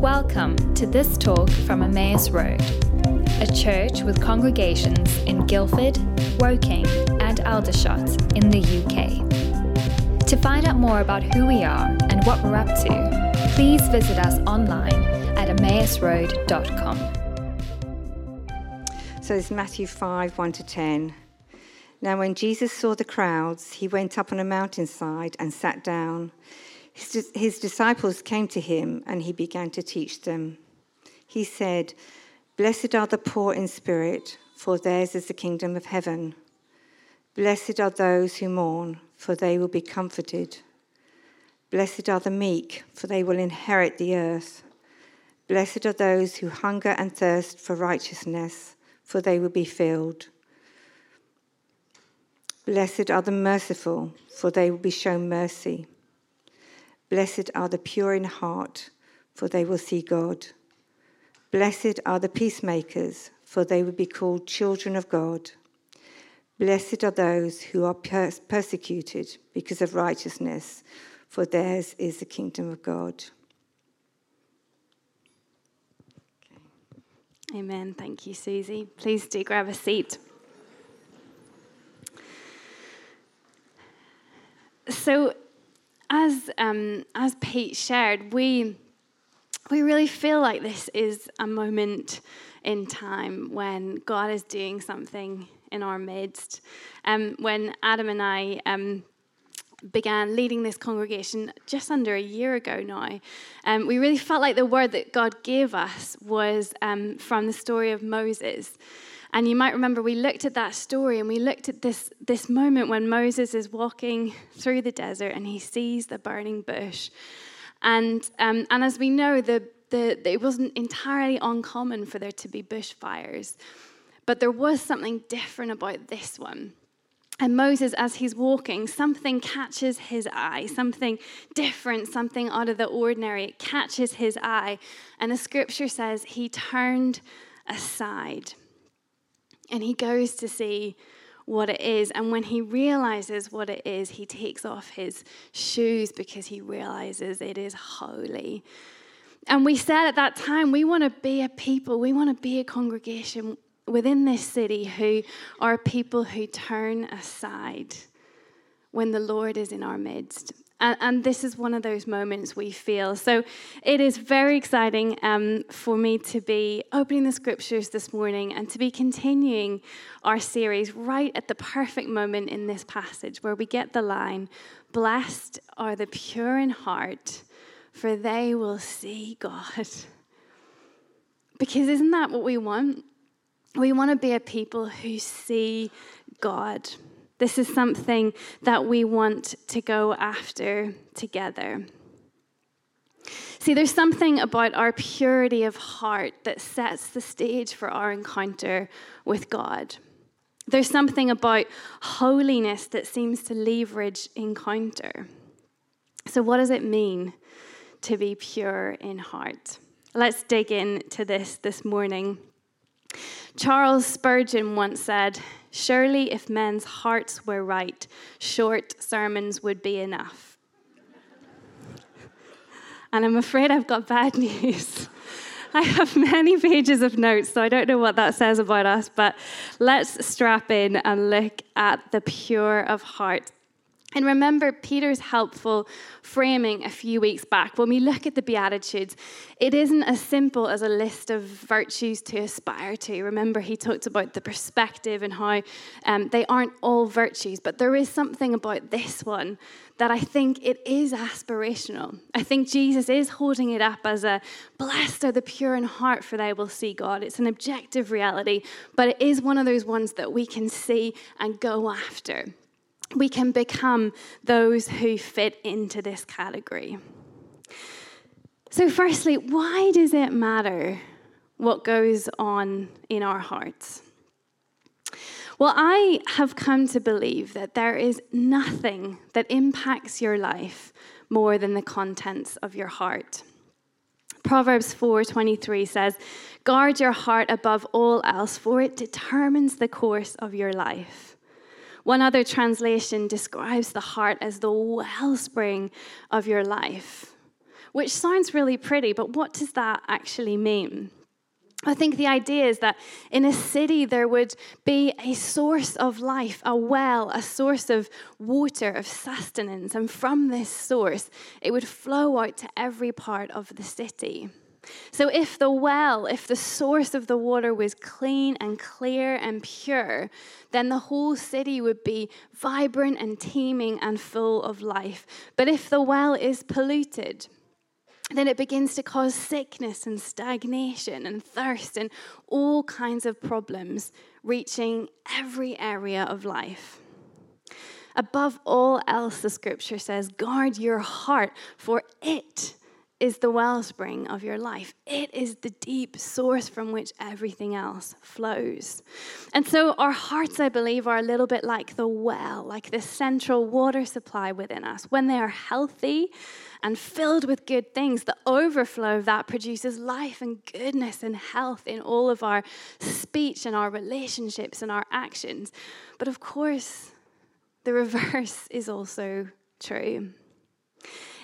Welcome to this talk from Emmaus Road, a church with congregations in Guildford, Woking, and Aldershot in the UK. To find out more about who we are and what we're up to, please visit us online at emmausroad.com. So it's Matthew 5 1 to 10. Now, when Jesus saw the crowds, he went up on a mountainside and sat down. His, disciples came to him, and he began to teach them. He said, Blessed are the poor in spirit, for theirs is the kingdom of heaven. Blessed are those who mourn, for they will be comforted. Blessed are the meek, for they will inherit the earth. Blessed are those who hunger and thirst for righteousness, for they will be filled. Blessed are the merciful, for they will be shown mercy. Blessed are the pure in heart, for they will see God. Blessed are the peacemakers, for they will be called children of God. Blessed are those who are persecuted because of righteousness, for theirs is the kingdom of God. Amen. Thank you, Susie. Please do grab a seat. So, as um, as Pete shared, we we really feel like this is a moment in time when God is doing something in our midst. Um, when Adam and I um, began leading this congregation just under a year ago now, um, we really felt like the word that God gave us was um, from the story of Moses. And you might remember we looked at that story and we looked at this, this moment when Moses is walking through the desert and he sees the burning bush. And, um, and as we know, the, the, it wasn't entirely uncommon for there to be bushfires. But there was something different about this one. And Moses, as he's walking, something catches his eye, something different, something out of the ordinary. Catches his eye. And the scripture says he turned aside and he goes to see what it is. And when he realizes what it is, he takes off his shoes because he realizes it is holy. And we said at that time, we want to be a people, we want to be a congregation within this city who are people who turn aside when the Lord is in our midst. And, and, this is one of those moments we feel. So it is very exciting um, for me to be opening the scriptures this morning and to be continuing our series right at the perfect moment in this passage where we get the line Blessed are the pure in heart, for they will see God. Because isn't that what we want? We want to be a people who see God. This is something that we want to go after together. See, there's something about our purity of heart that sets the stage for our encounter with God. There's something about holiness that seems to leverage encounter. So, what does it mean to be pure in heart? Let's dig into this this morning. Charles Spurgeon once said, Surely, if men's hearts were right, short sermons would be enough. and I'm afraid I've got bad news. I have many pages of notes, so I don't know what that says about us, but let's strap in and look at the pure of heart and remember Peter's helpful framing a few weeks back. When we look at the Beatitudes, it isn't as simple as a list of virtues to aspire to. Remember, he talked about the perspective and how um, they aren't all virtues, but there is something about this one that I think it is aspirational. I think Jesus is holding it up as a blessed are the pure in heart, for they will see God. It's an objective reality, but it is one of those ones that we can see and go after we can become those who fit into this category. So, firstly, why does it matter what goes on in our hearts? Well, I have come to believe that there is nothing that impacts your life more than the contents of your heart. Proverbs 4:23 says, "Guard your heart above all else, for it determines the course of your life." One other translation describes the heart as the wellspring of your life. which sounds really pretty, but what does that actually mean? I think the idea is that in a city there would be a source of life, a well, a source of water, of sustenance. And from this source, it would flow out to every part of the city. So, if the well, if the source of the water was clean and clear and pure, then the whole city would be vibrant and teeming and full of life. But if the well is polluted, then it begins to cause sickness and stagnation and thirst and all kinds of problems reaching every area of life. Above all else, the scripture says, guard your heart, for it is the wellspring of your life. It is the deep source from which everything else flows. And so, our hearts, I believe, are a little bit like the well, like the central water supply within us. When they are healthy and filled with good things, the overflow of that produces life and goodness and health in all of our speech and our relationships and our actions. But of course, the reverse is also true.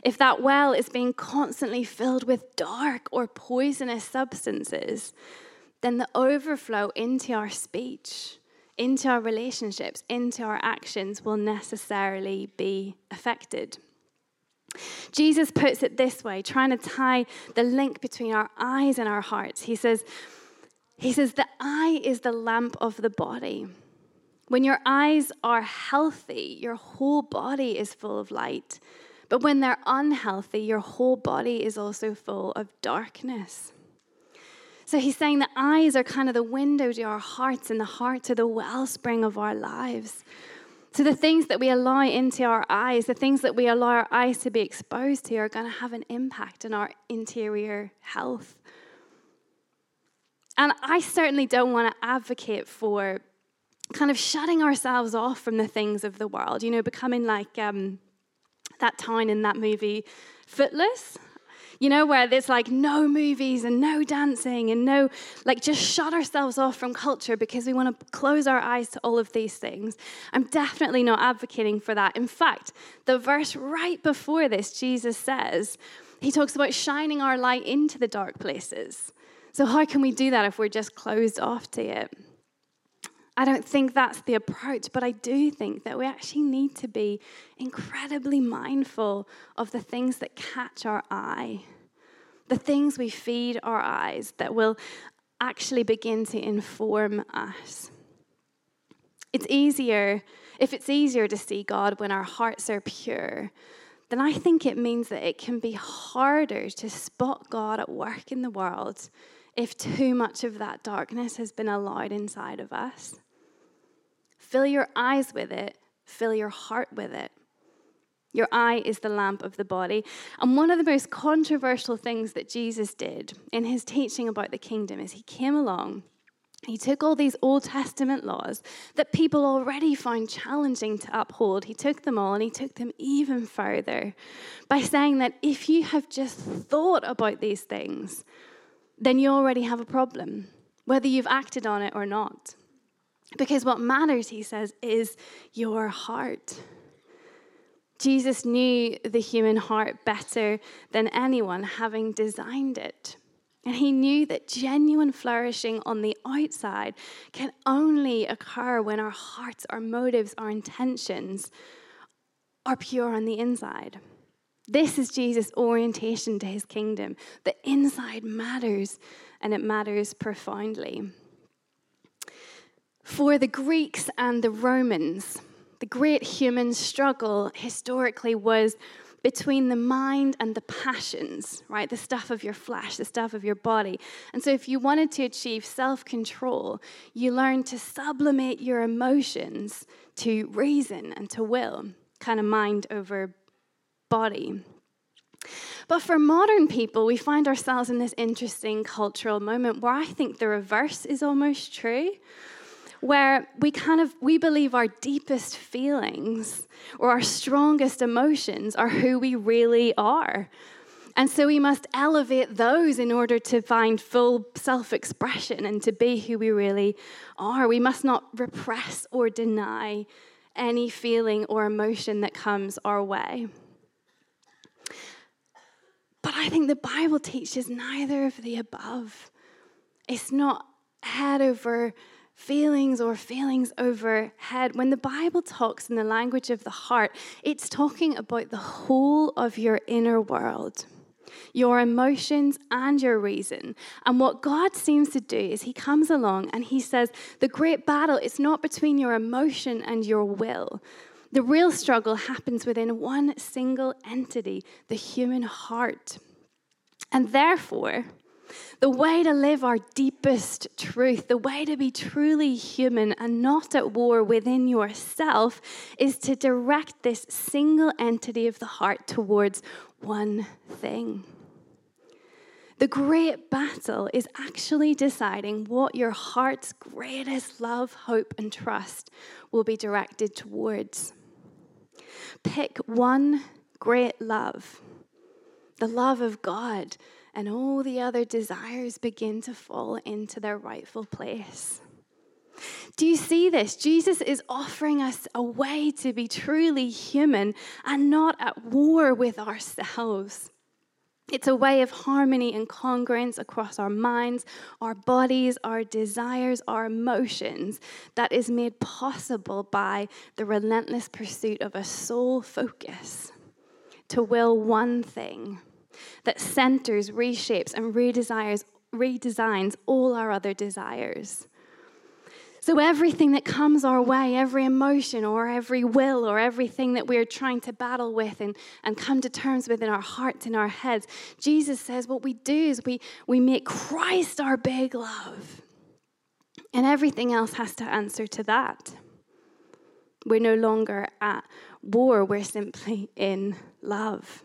If that well is being constantly filled with dark or poisonous substances, then the overflow into our speech, into our relationships, into our actions will necessarily be affected. Jesus puts it this way, trying to tie the link between our eyes and our hearts. He says, he says, the eye is the lamp of the body. When your eyes are healthy, your whole body is full of light. But when they're unhealthy, your whole body is also full of darkness. So he's saying the eyes are kind of the window to our hearts, and the heart to the wellspring of our lives. So the things that we allow into our eyes, the things that we allow our eyes to be exposed to, are going to have an impact on our interior health. And I certainly don't want to advocate for kind of shutting ourselves off from the things of the world, you know, becoming like um, that time in that movie, Footloose. You know, where there's like no movies and no dancing and no, like, just shut ourselves off from culture because we want to close our eyes to all of these things. I'm definitely not advocating for that. In fact, the verse right before this, Jesus says, he talks about shining our light into the dark places. So, how can we do that if we're just closed off to it? I don't think that's the approach, but I do think that we actually need to be incredibly mindful of the things that catch our eye, the things we feed our eyes that will actually begin to inform us. It's easier, if it's easier to see God when our hearts are pure, then I think it means that it can be harder to spot God at work in the world if too much of that darkness has been allowed inside of us. Fill your eyes with it, fill your heart with it. Your eye is the lamp of the body. And one of the most controversial things that Jesus did in his teaching about the kingdom is he came along, he took all these Old Testament laws that people already found challenging to uphold. He took them all and he took them even further by saying that if you have just thought about these things, then you already have a problem, whether you've acted on it or not. Because what matters, he says, is your heart. Jesus knew the human heart better than anyone, having designed it. And he knew that genuine flourishing on the outside can only occur when our hearts, our motives, our intentions are pure on the inside. This is Jesus' orientation to his kingdom. The inside matters, and it matters profoundly. For the Greeks and the Romans, the great human struggle historically was between the mind and the passions, right? The stuff of your flesh, the stuff of your body. And so, if you wanted to achieve self control, you learned to sublimate your emotions to reason and to will, kind of mind over body. But for modern people, we find ourselves in this interesting cultural moment where I think the reverse is almost true where we kind of we believe our deepest feelings or our strongest emotions are who we really are. And so we must elevate those in order to find full self expression and to be who we really are. We must not repress or deny any feeling or emotion that comes our way. But I I think the Bible teaches neither of the above. It's not head over feelings or feelings overhead. When the Bible talks in the language of the heart, it's talking about the whole of your inner world your emotions, and your reason. And what God seems to do is He comes along and He says, The great battle is not between your emotion and your will. The real struggle happens within one single entity, the human heart. And therefore, the way to live our deepest truth, the way to be truly human and not at war within yourself, is to direct this single entity of the heart towards one thing. The great battle is actually deciding what your heart's greatest love, hope, and trust will be directed towards. Pick one great love, the love of God, and all the other desires begin to fall into their rightful place. Do you see this? Jesus is offering us a way to be truly human and not at war with ourselves. It's a way of harmony and congruence across our minds, our bodies, our desires, our emotions that is made possible by the relentless pursuit of a sole focus to will one thing that centers, reshapes, and redesigns, redesigns all our other desires. So, everything that comes our way, every emotion or every will or everything that we're trying to battle with and, and come to terms with in our hearts and our heads, Jesus says what we do is we, we make Christ our big love. And everything else has to answer to that. We're no longer at war, we're simply in love.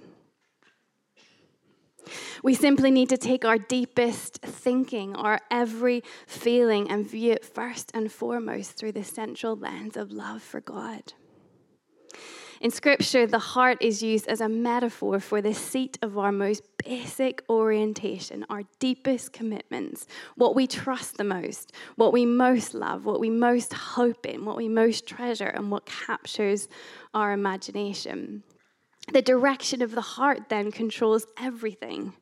We simply need to take our deepest thinking, our every feeling, and view it first and foremost through the central lens of love for God. In Scripture, the heart is used as a metaphor for the seat of our most basic orientation, our deepest commitments, what we trust the most, what we most love, what we most hope in, what we most treasure, and what captures our imagination. The direction of the heart then controls everything,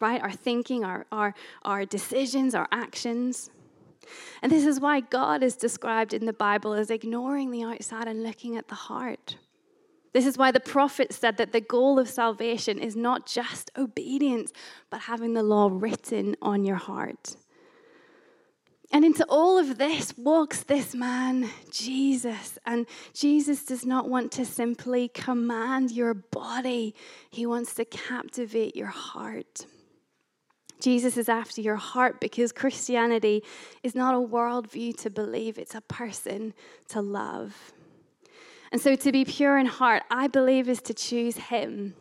right? Our thinking, our, our, our decisions, our actions. And this is why God is described in the Bible as ignoring the outside and looking at the heart. This is why the prophet said that the goal of salvation is not just obedience, but having the law written on your heart. And into all of this walks this man, Jesus. And Jesus does not want to simply command your body, he wants to captivate your heart. Jesus is after your heart because Christianity is not a worldview to believe, it's a person to love. And so to be pure in heart, I believe, is to choose him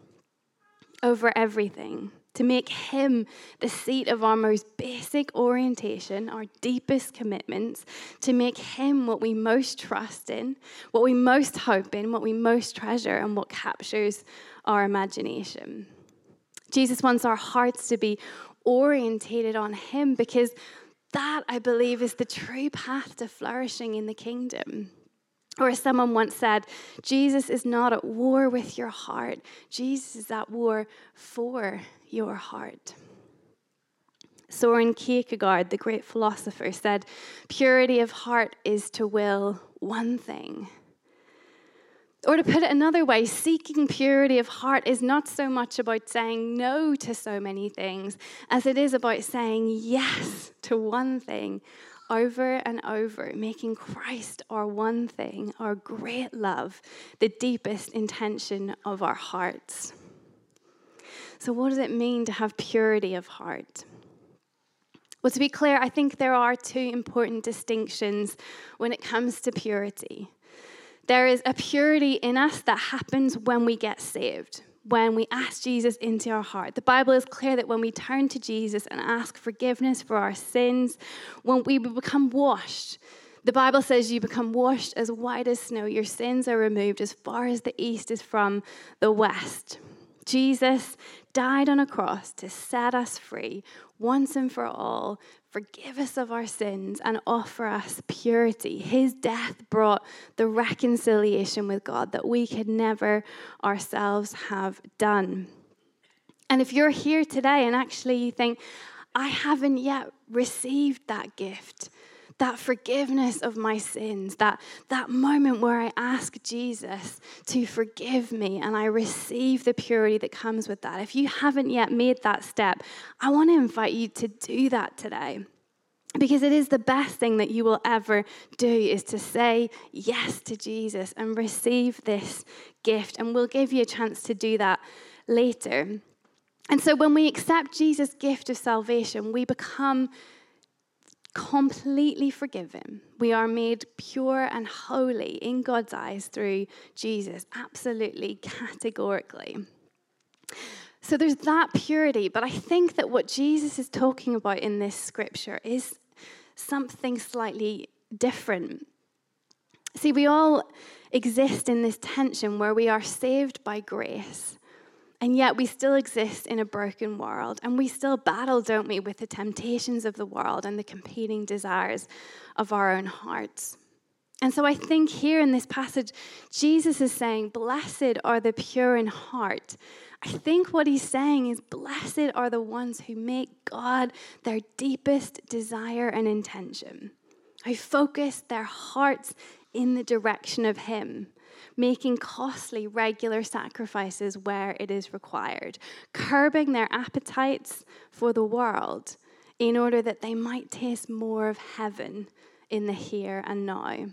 over everything to make Him the seat of our most basic orientation, our deepest commitments, to make Him what we most trust in, what we most hope in, what we most treasure, and what captures our imagination. Jesus wants our hearts to be orientated on Him because that, I believe, is the true path to flourishing in the kingdom. Or as someone once said, Jesus is not at war with your heart, Jesus is at war for your heart. Soren Kierkegaard, the great philosopher, said, Purity of heart is to will one thing. Or to put it another way, seeking purity of heart is not so much about saying no to so many things as it is about saying yes to one thing over and over, making Christ our one thing, our great love, the deepest intention of our hearts. So, what does it mean to have purity of heart? Well, to be clear, I think there are two important distinctions when it comes to purity. There is a purity in us that happens when we get saved when we ask Jesus into our heart. The Bible is clear that when we turn to Jesus and ask forgiveness for our sins, when we become washed, the Bible says you become washed as white as snow. Your sins are removed as far as the east is from the west. Jesus died on a cross to set us free once and for all, forgive us of our sins, and offer us purity. His death brought the reconciliation with God that we could never ourselves have done. And if you're here today and actually you think, I haven't yet received that gift, that forgiveness of my sins, that, that moment where I ask Jesus to forgive me and I receive the purity that comes with that. If you haven't yet made that step, I want to invite you to do that today. Because it is the best thing that you will ever do is to say yes to Jesus and receive this gift. And we'll give you a chance to do that later. And so when we accept Jesus' gift of salvation, we become completely forgiven. We are made pure and holy in God's eyes through Jesus, absolutely, categorically. So there's that purity, but I think that what Jesus is talking about in this scripture is something slightly different. See, we all exist in this tension where we are saved by grace, and yet we still exist in a broken world, and we still battle, don't we, with the temptations of the world and the competing desires of our own hearts. And so I think here in this passage, Jesus is saying, Blessed are the pure in heart. I think what he's saying is, Blessed are the ones who make God their deepest desire and intention, who focus their hearts in the direction of Him, making costly, regular sacrifices where it is required, curbing their appetites for the world in order that they might taste more of heaven in the here and now.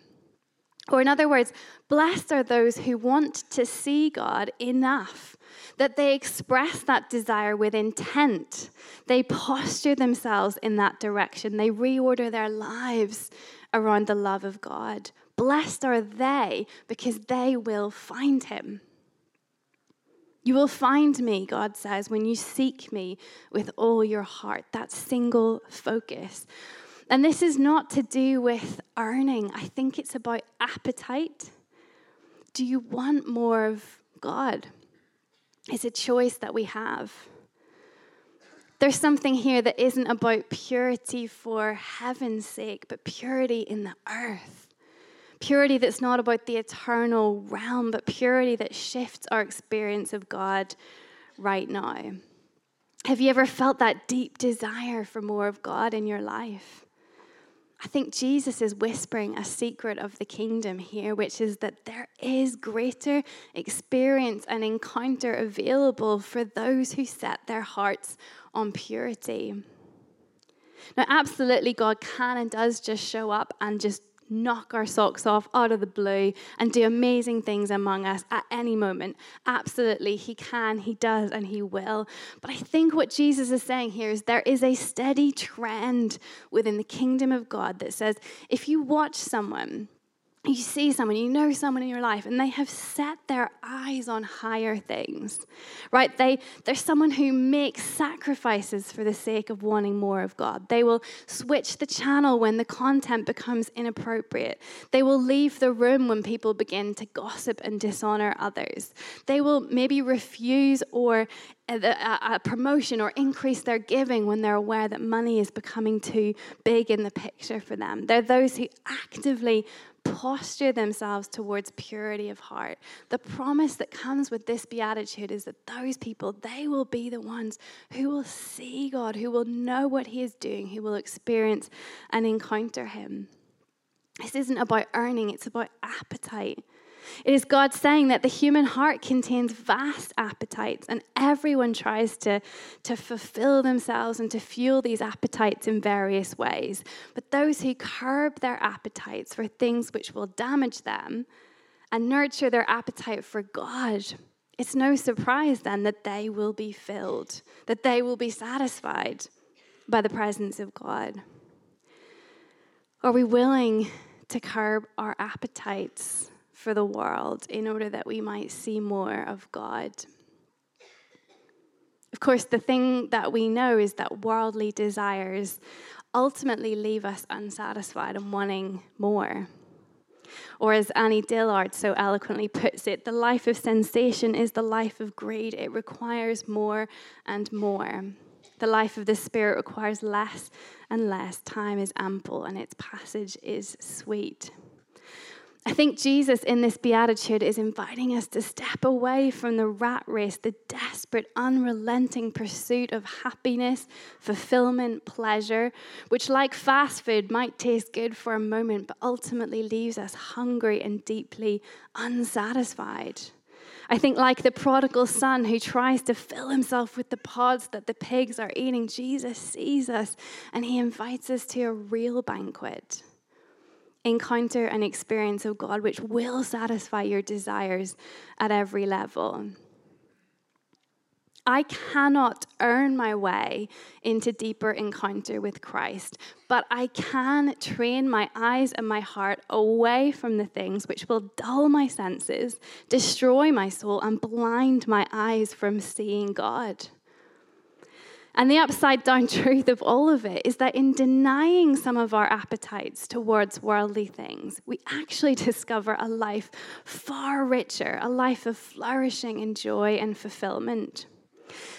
Or, in other words, blessed are those who want to see God enough that they express that desire with intent. They posture themselves in that direction. They reorder their lives around the love of God. Blessed are they because they will find him. You will find me, God says, when you seek me with all your heart. That single focus. And this is not to do with earning, I think it's about appetite. Do you want more of God? It's a choice that we have. There's something here that isn't about purity for heaven's sake, but purity in the earth. Purity that's not about the eternal realm, but purity that shifts our experience of God right now. Have you ever felt that deep desire for more of God in your life? I think Jesus is whispering a secret of the kingdom here, which is that there is greater experience and encounter available for those who set their hearts on purity. Now, absolutely, God can and does just show up and just knock our socks off out of the blue and do amazing things among us at any moment. Absolutely, He can, He does, and He will. But I think what Jesus is saying here is there is a steady trend within the kingdom of God that says if you watch someone, you see someone, you know someone in your life, and they have set their eyes on higher things, right? They, they're someone who makes sacrifices for the sake of wanting more of God. They will switch the channel when the content becomes inappropriate. They will leave the room when people begin to gossip and dishonor others. They will maybe refuse or uh, a, a, uh, uh, promotion or increase their giving when they're aware that money is becoming too big in the picture for them. They're those who actively posture themselves towards purity of heart. The promise that comes with this beatitude is that those people, they will be the ones who will see God, who will know what He is doing, who will experience and encounter Him. This isn't about earning, it's about appetite. It is God saying that the human heart contains vast appetites, and everyone tries to, to fulfill themselves and to fuel these appetites in various ways. But those who curb their appetites for things which will damage them and nurture their appetite for God, it's no surprise then that they will be filled, that they will be satisfied by the presence of God. Are we willing to curb our appetites for the world in order that we might see more of God. Of course, the thing that we know is that worldly desires ultimately leave us unsatisfied and wanting more. Or, as Annie Dillard so eloquently puts it, the life of sensation is the life of greed. It requires more and more. The life of the Spirit requires less and less. Time is ample and its passage is sweet. I think Jesus in this beatitude is inviting us to step away from the rat race, the desperate, unrelenting pursuit of happiness, fulfillment, pleasure, which, like fast food, might taste good for a moment, but ultimately leaves us hungry and deeply unsatisfied. I think, like the prodigal son who tries to fill himself with the pods that the pigs are eating, Jesus sees us and he invites us to a real banquet encounter an experience of God which will satisfy your desires at every level. I cannot earn my way into deeper encounter with Christ, but I can train my eyes and my heart away from the things which will dull my senses, destroy my soul, and blind my eyes from seeing God. And the upside down truth of all of it is that in denying some of our appetites towards worldly things, we actually discover a life far richer, a life of flourishing and joy and fulfillment.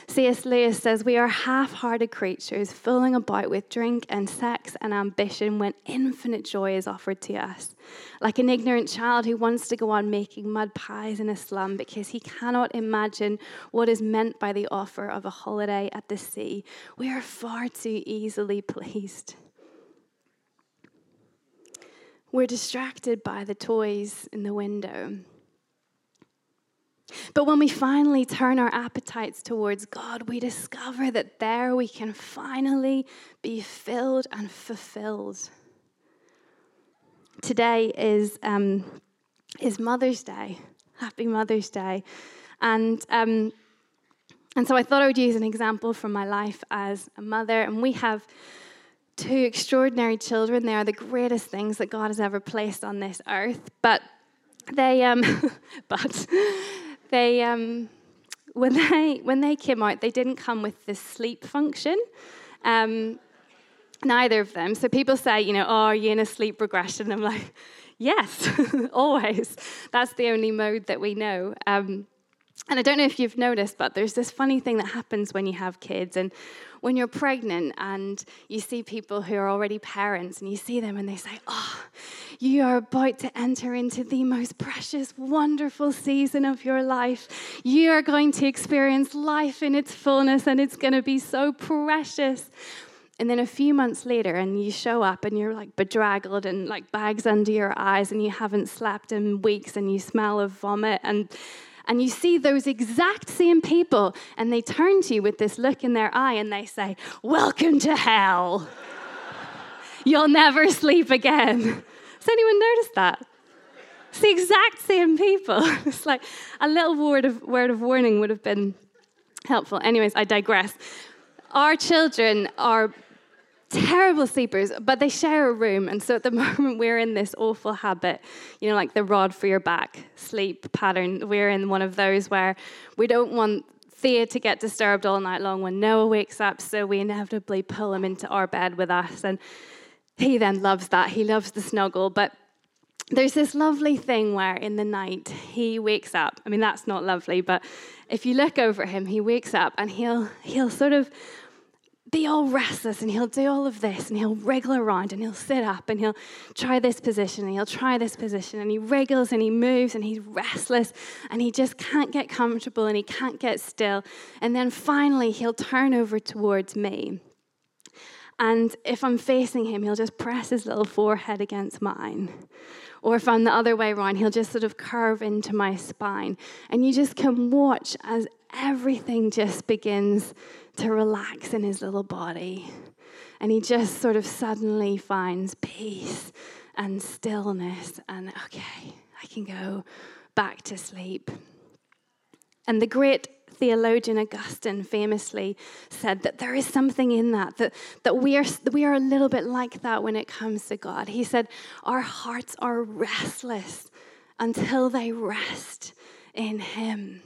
C.S. Lewis says, We are half hearted creatures fooling about with drink and sex and ambition when infinite joy is offered to us. Like an ignorant child who wants to go on making mud pies in a slum because he cannot imagine what is meant by the offer of a holiday at the sea. We are far too easily pleased. We're distracted by the toys in the window. But when we finally turn our appetites towards God, we discover that there we can finally be filled and fulfilled. Today is, um, is Mother's Day. Happy Mother's Day. And, um, and so I thought I would use an example from my life as a mother. And we have two extraordinary children. They are the greatest things that God has ever placed on this earth. But they, um, but they, um, when they when they came out, they didn't come with the sleep function. Um, neither of them. So people say, you know, oh, are you in a sleep regression? I'm like, yes, always. That's the only mode that we know. Um, and I don't know if you've noticed, but there's this funny thing that happens when you have kids. And when you're pregnant and you see people who are already parents and you see them and they say, Oh, you are about to enter into the most precious, wonderful season of your life. You are going to experience life in its fullness and it's going to be so precious. And then a few months later, and you show up and you're like bedraggled and like bags under your eyes, and you haven't slept in weeks, and you smell of vomit, and and you see those exact same people, and they turn to you with this look in their eye and they say, Welcome to hell. You'll never sleep again. Has anyone noticed that? It's the exact same people. It's like a little word of, word of warning would have been helpful. Anyways, I digress. Our children are terrible sleepers, but they share a room. And so at the moment, we're in this awful habit, you know, like the rod for your back sleep pattern. We're in one of those where we don't want Thea to get disturbed all night long when Noah wakes up, so we inevitably pull him into our bed with us. And he then loves that. He loves the snuggle. But there's this lovely thing where in the night he wakes up. I mean, that's not lovely, but if you look over him, he wakes up and he'll, he'll sort of be all restless and he'll do all of this and he'll wriggle around and he'll sit up and he'll try this position and he'll try this position and he wriggles and he moves and he's restless and he just can't get comfortable and he can't get still. And then finally he'll turn over towards me. And if I'm facing him, he'll just press his little forehead against mine. Or if I'm the other way around, he'll just sort of curve into my spine. And you just can watch as everything just begins to relax in his little body. And he just sort of suddenly finds peace and stillness, and okay, I can go back to sleep. And the great theologian Augustine famously said that there is something in that, that, that we, are, we are a little bit like that when it comes to God. He said, Our hearts are restless until they rest in Him.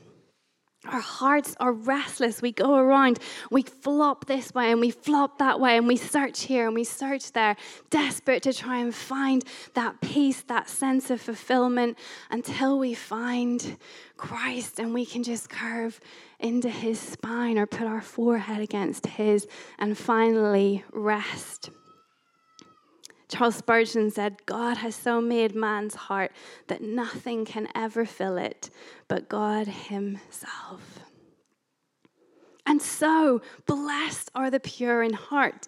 Our hearts are restless. We go around, we flop this way and we flop that way, and we search here and we search there, desperate to try and find that peace, that sense of fulfillment until we find Christ and we can just curve into his spine or put our forehead against his and finally rest. Charles Spurgeon said, God has so made man's heart that nothing can ever fill it but God Himself. And so, blessed are the pure in heart.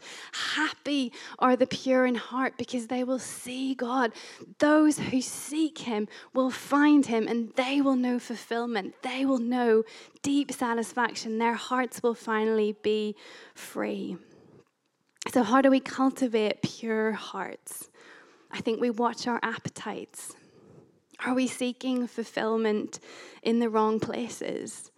Happy are the pure in heart because they will see God. Those who seek Him will find Him and they will know fulfillment. They will know deep satisfaction. Their hearts will finally be free. So, how do we cultivate pure hearts? I think we watch our appetites. Are we seeking fulfillment in the wrong places?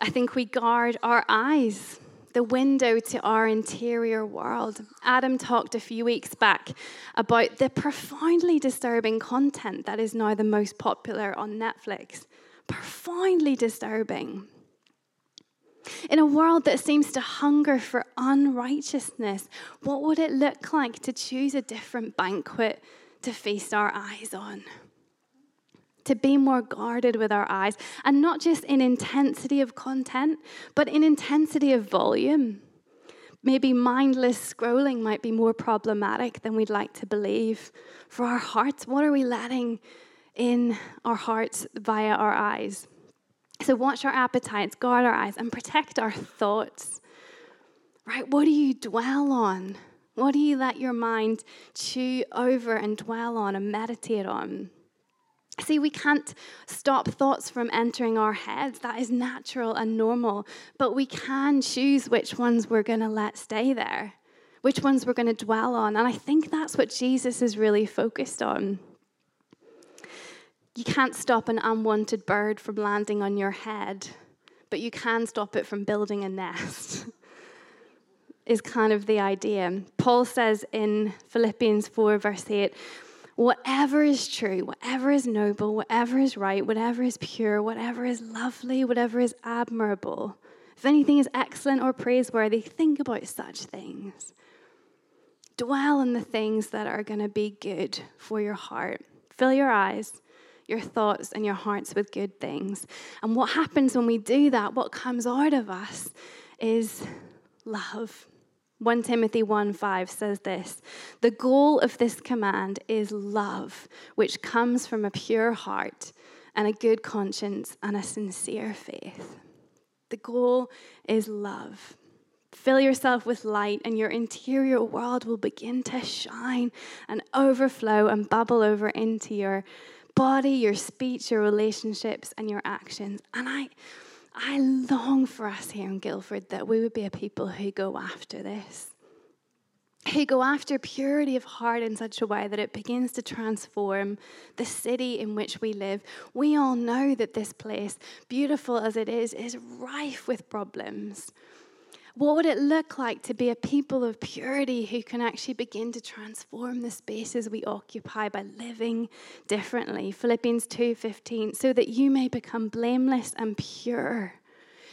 I think we guard our eyes, the window to our interior world. Adam talked a few weeks back about the profoundly disturbing content that is now the most popular on Netflix. Profoundly disturbing. In a world that seems to hunger for unrighteousness, what would it look like to choose a different banquet to feast our eyes on? To be more guarded with our eyes, and not just in intensity of content, but in intensity of volume. Maybe mindless scrolling might be more problematic than we'd like to believe. For our hearts, what are we letting in our hearts via our eyes? So, watch our appetites, guard our eyes, and protect our thoughts. Right? What do you dwell on? What do you let your mind chew over and dwell on and meditate on? See, we can't stop thoughts from entering our heads. That is natural and normal. But we can choose which ones we're going to let stay there, which ones we're going to dwell on. And I think that's what Jesus is really focused on. You can't stop an unwanted bird from landing on your head, but you can stop it from building a nest. is kind of the idea. Paul says in Philippians 4, verse 8, whatever is true, whatever is noble, whatever is right, whatever is pure, whatever is lovely, whatever is admirable, if anything is excellent or praiseworthy, think about such things. Dwell on the things that are going to be good for your heart. Fill your eyes your thoughts and your hearts with good things. And what happens when we do that, what comes out of us is love. 1 Timothy 1 5 says this The goal of this command is love, which comes from a pure heart and a good conscience and a sincere faith. The goal is love. Fill yourself with light, and your interior world will begin to shine and overflow and bubble over into your body, your speech, your relationships, and your actions. And I, I long for us here in Guildford that we would be a people who go after this. Who go after purity of heart in such a way that it begins to transform the city in which we live. We all know that this place, beautiful as it is, is rife with problems. What would it look like to be a people of purity who can actually begin to transform the spaces we occupy by living differently? Philippians 2:15 so that you may become blameless and pure.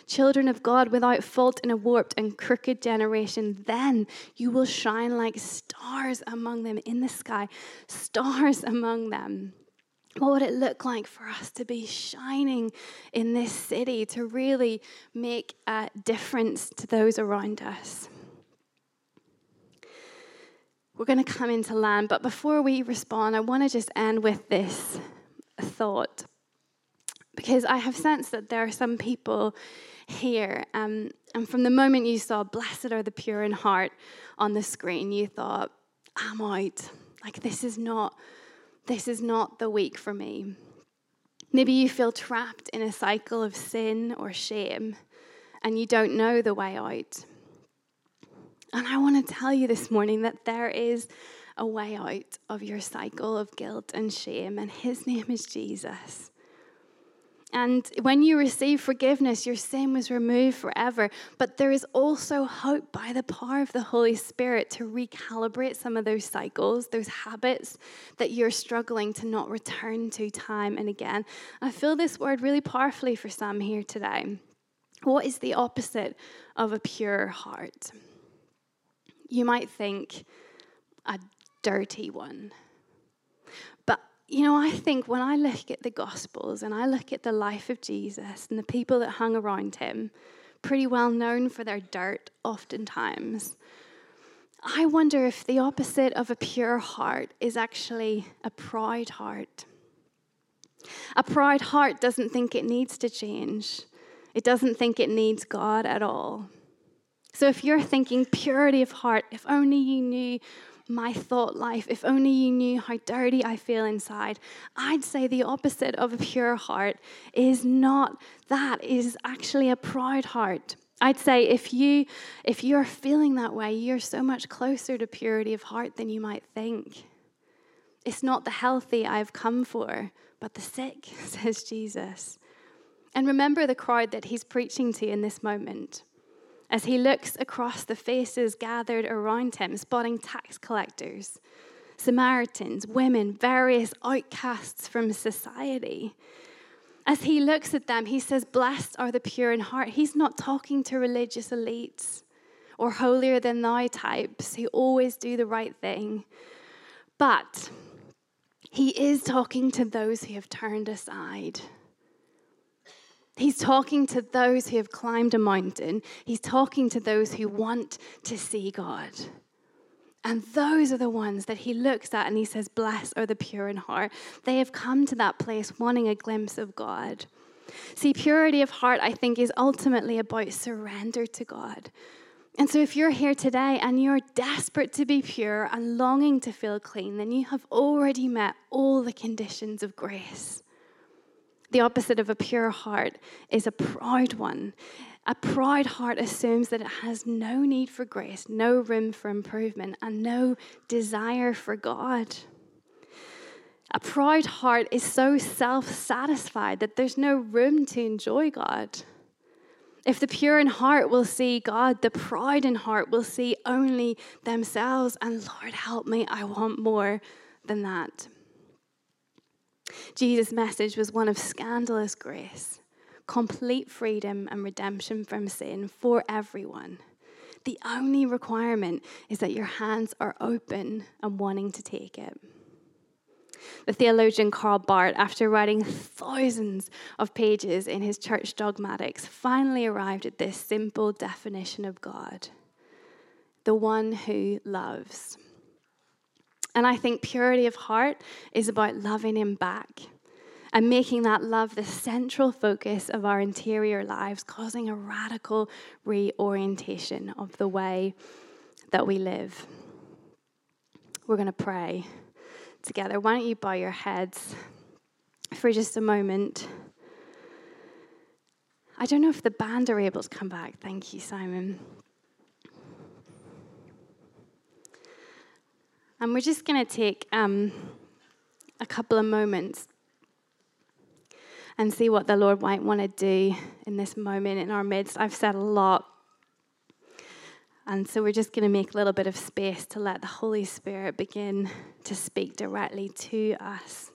Children of God without fault in a warped and crooked generation, then you will shine like stars among them in the sky, stars among them. What would it look like for us to be shining in this city, to really make a difference to those around us? We're going to come into land, but before we respond, I want to just end with this thought. Because I have sensed that there are some people here, um, and from the moment you saw Blessed are the pure in heart on the screen, you thought, I'm out. Like, this is not this is not the week for me. Maybe you feel trapped in a cycle of sin or shame and you don't know the way out. And I want to tell you this morning that there is a way out of your cycle of guilt and shame, and his name is Jesus. And when you receive forgiveness, your sin was removed forever. But there is also hope by the power of the Holy Spirit to recalibrate some of those cycles, those habits that you're struggling to not return to time and again. I feel this word really powerfully for some here today. What is the opposite of a pure heart? You might think a dirty one you know, I think when I look at the Gospels and I look at the life of Jesus and the people that hung around him, pretty well known for their dirt oftentimes, I wonder if the opposite of a pure heart is actually a proud heart. A proud heart doesn't think it needs to change, it doesn't think it needs God at all. So if you're thinking purity of heart, if only you knew my thought life, if only you knew how dirty I feel inside, I'd say the opposite of a pure heart is not that, is actually a proud heart. I'd say if you if you're feeling that way, you're so much closer to purity of heart than you might think. It's not the healthy I've come for, but the sick, says Jesus. And remember the crowd that he's preaching to in this moment. As he looks across the faces gathered around him, spotting tax collectors, Samaritans, women, various outcasts from society. As he looks at them, he says, Blessed are the pure in heart. He's not talking to religious elites or holier than thou types who always do the right thing. But he is talking to those who have turned aside. He's talking to those who have climbed a mountain. He's talking to those who want to see God. And those are the ones that he looks at and he says, Blessed are the pure in heart. They have come to that place wanting a glimpse of God. See, purity of heart, I think, is ultimately about surrender to God. And so, if you're here today and you're desperate to be pure and longing to feel clean, then you have already met all the conditions of grace. The opposite of a pure heart is a proud one. A proud heart assumes that it has no need for grace, no room for improvement, and no desire for God. A proud heart is so self satisfied that there's no room to enjoy God. If the pure in heart will see God, the proud in heart will see only themselves. And Lord, help me, I want more than that. Jesus' message was one of scandalous grace complete freedom and redemption from sin for everyone. The only requirement is that your hands are open and wanting to take it. The theologian Karl Barth, after writing thousands of pages in his church dogmatics, finally arrived at this simple definition of God the one who loves. And I think purity of heart is about loving Him back and making that love the central focus of our interior lives, causing a radical reorientation of the way that we live. We're going to pray together. Why don't you bow your heads for just a moment? I don't know if the band are able to come back. Thank you, Simon. And we're just going to take um, a couple of moments and see what the Lord might want to do in this moment in our midst. I've said a lot. And so we're just going to make a little bit of space to let the Holy Spirit begin to speak directly to us.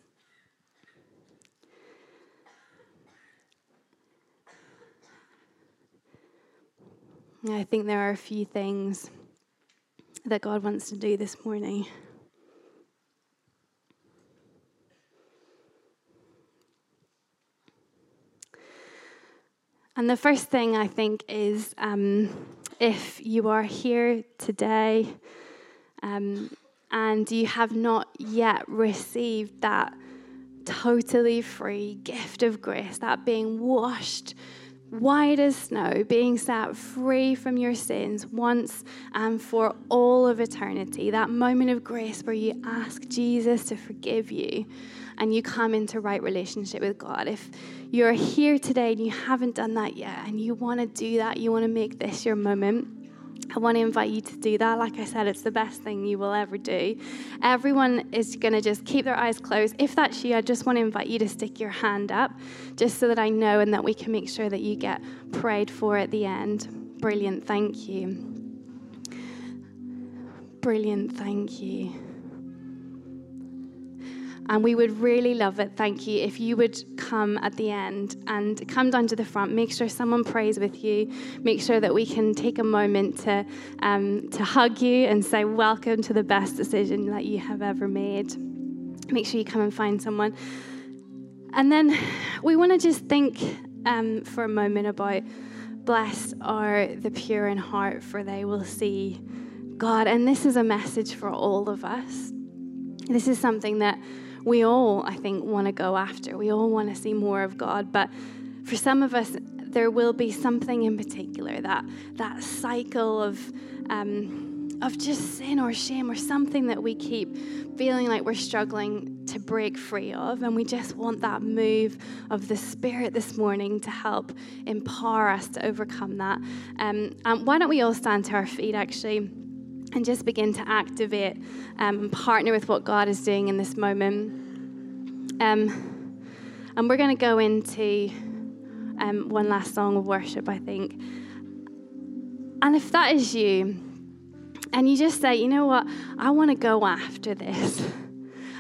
I think there are a few things that God wants to do this morning. And the first thing I think is um, if you are here today um, and you have not yet received that totally free gift of grace, that being washed white as snow, being set free from your sins once and for all of eternity. That moment of grace where you ask Jesus to forgive you and you come into right relationship with God. If you're here today and you haven't done that yet and you want to do that, you want to make this your moment. I want to invite you to do that. Like I said, it's the best thing you will ever do. Everyone is going to just keep their eyes closed. If that's you, I just want to invite you to stick your hand up just so that I know and that we can make sure that you get prayed for at the end. Brilliant. Thank you. Brilliant. Thank you. And we would really love it, thank you, if you would come at the end and come down to the front. Make sure someone prays with you. Make sure that we can take a moment to, um, to hug you and say, Welcome to the best decision that you have ever made. Make sure you come and find someone. And then we want to just think um, for a moment about blessed are the pure in heart, for they will see God, and this is a message for all of us. This is something that we all, I think, want to go after. We all want to see more of God. But for some of us, there will be something in particular that that cycle of um, of just sin or shame or something that we keep feeling like we're struggling to break free of, and we just want that move of the Spirit this morning to help empower us to overcome that. Um, and why don't we all stand to our feet actually? And just begin to activate um, and partner with what God is doing in this moment. Um, and we're going to go into um, one last song of worship, I think. And if that is you, and you just say, you know what, I want to go after this.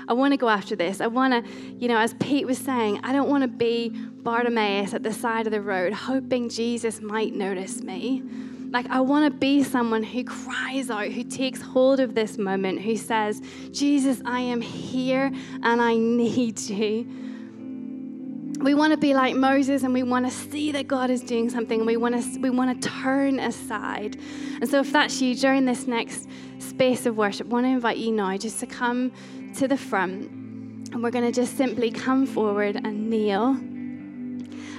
I want to go after this. I want to, you know, as Pete was saying, I don't want to be Bartimaeus at the side of the road, hoping Jesus might notice me. Like, I want to be someone who cries out, who takes hold of this moment, who says, Jesus, I am here and I need you. We want to be like Moses and we want to see that God is doing something and we want to, we want to turn aside. And so, if that's you during this next space of worship, I want to invite you now just to come to the front and we're going to just simply come forward and kneel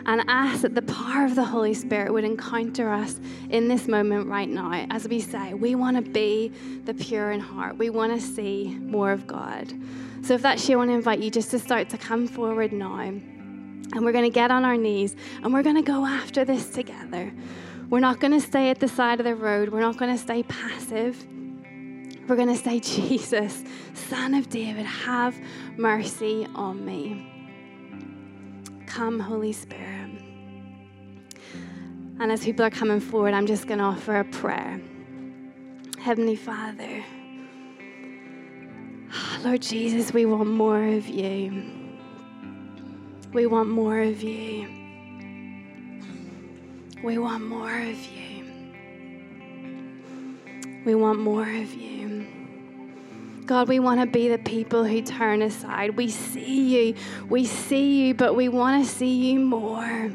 and ask that the power of the Holy Spirit would encounter us in this moment right now. As we say, we want to be the pure in heart, we want to see more of God. So, if that's you, I want to invite you just to start to come forward now. And we're going to get on our knees and we're going to go after this together. We're not going to stay at the side of the road. We're not going to stay passive. We're going to say, Jesus, Son of David, have mercy on me. Come, Holy Spirit. And as people are coming forward, I'm just going to offer a prayer. Heavenly Father, Lord Jesus, we want more of you. We want more of you. We want more of you. We want more of you. God, we want to be the people who turn aside. We see you, we see you, but we want to see you more.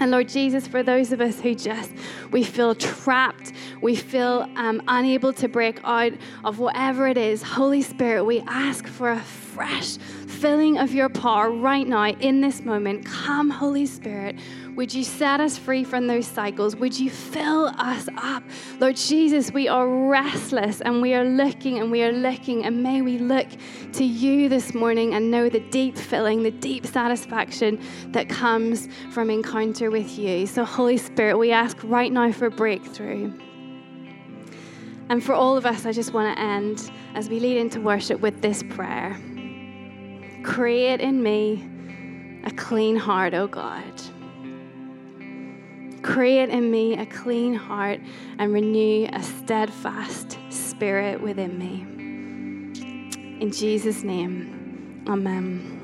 And Lord Jesus, for those of us who just, we feel trapped, we feel um, unable to break out of whatever it is, Holy Spirit, we ask for a fresh filling of your power right now in this moment. Come, Holy Spirit. Would you set us free from those cycles? Would you fill us up? Lord Jesus, we are restless and we are looking and we are looking, and may we look to you this morning and know the deep filling, the deep satisfaction that comes from encounter with you. So, Holy Spirit, we ask right now for breakthrough. And for all of us, I just want to end as we lead into worship with this prayer Create in me a clean heart, O God. Create in me a clean heart and renew a steadfast spirit within me. In Jesus' name, amen.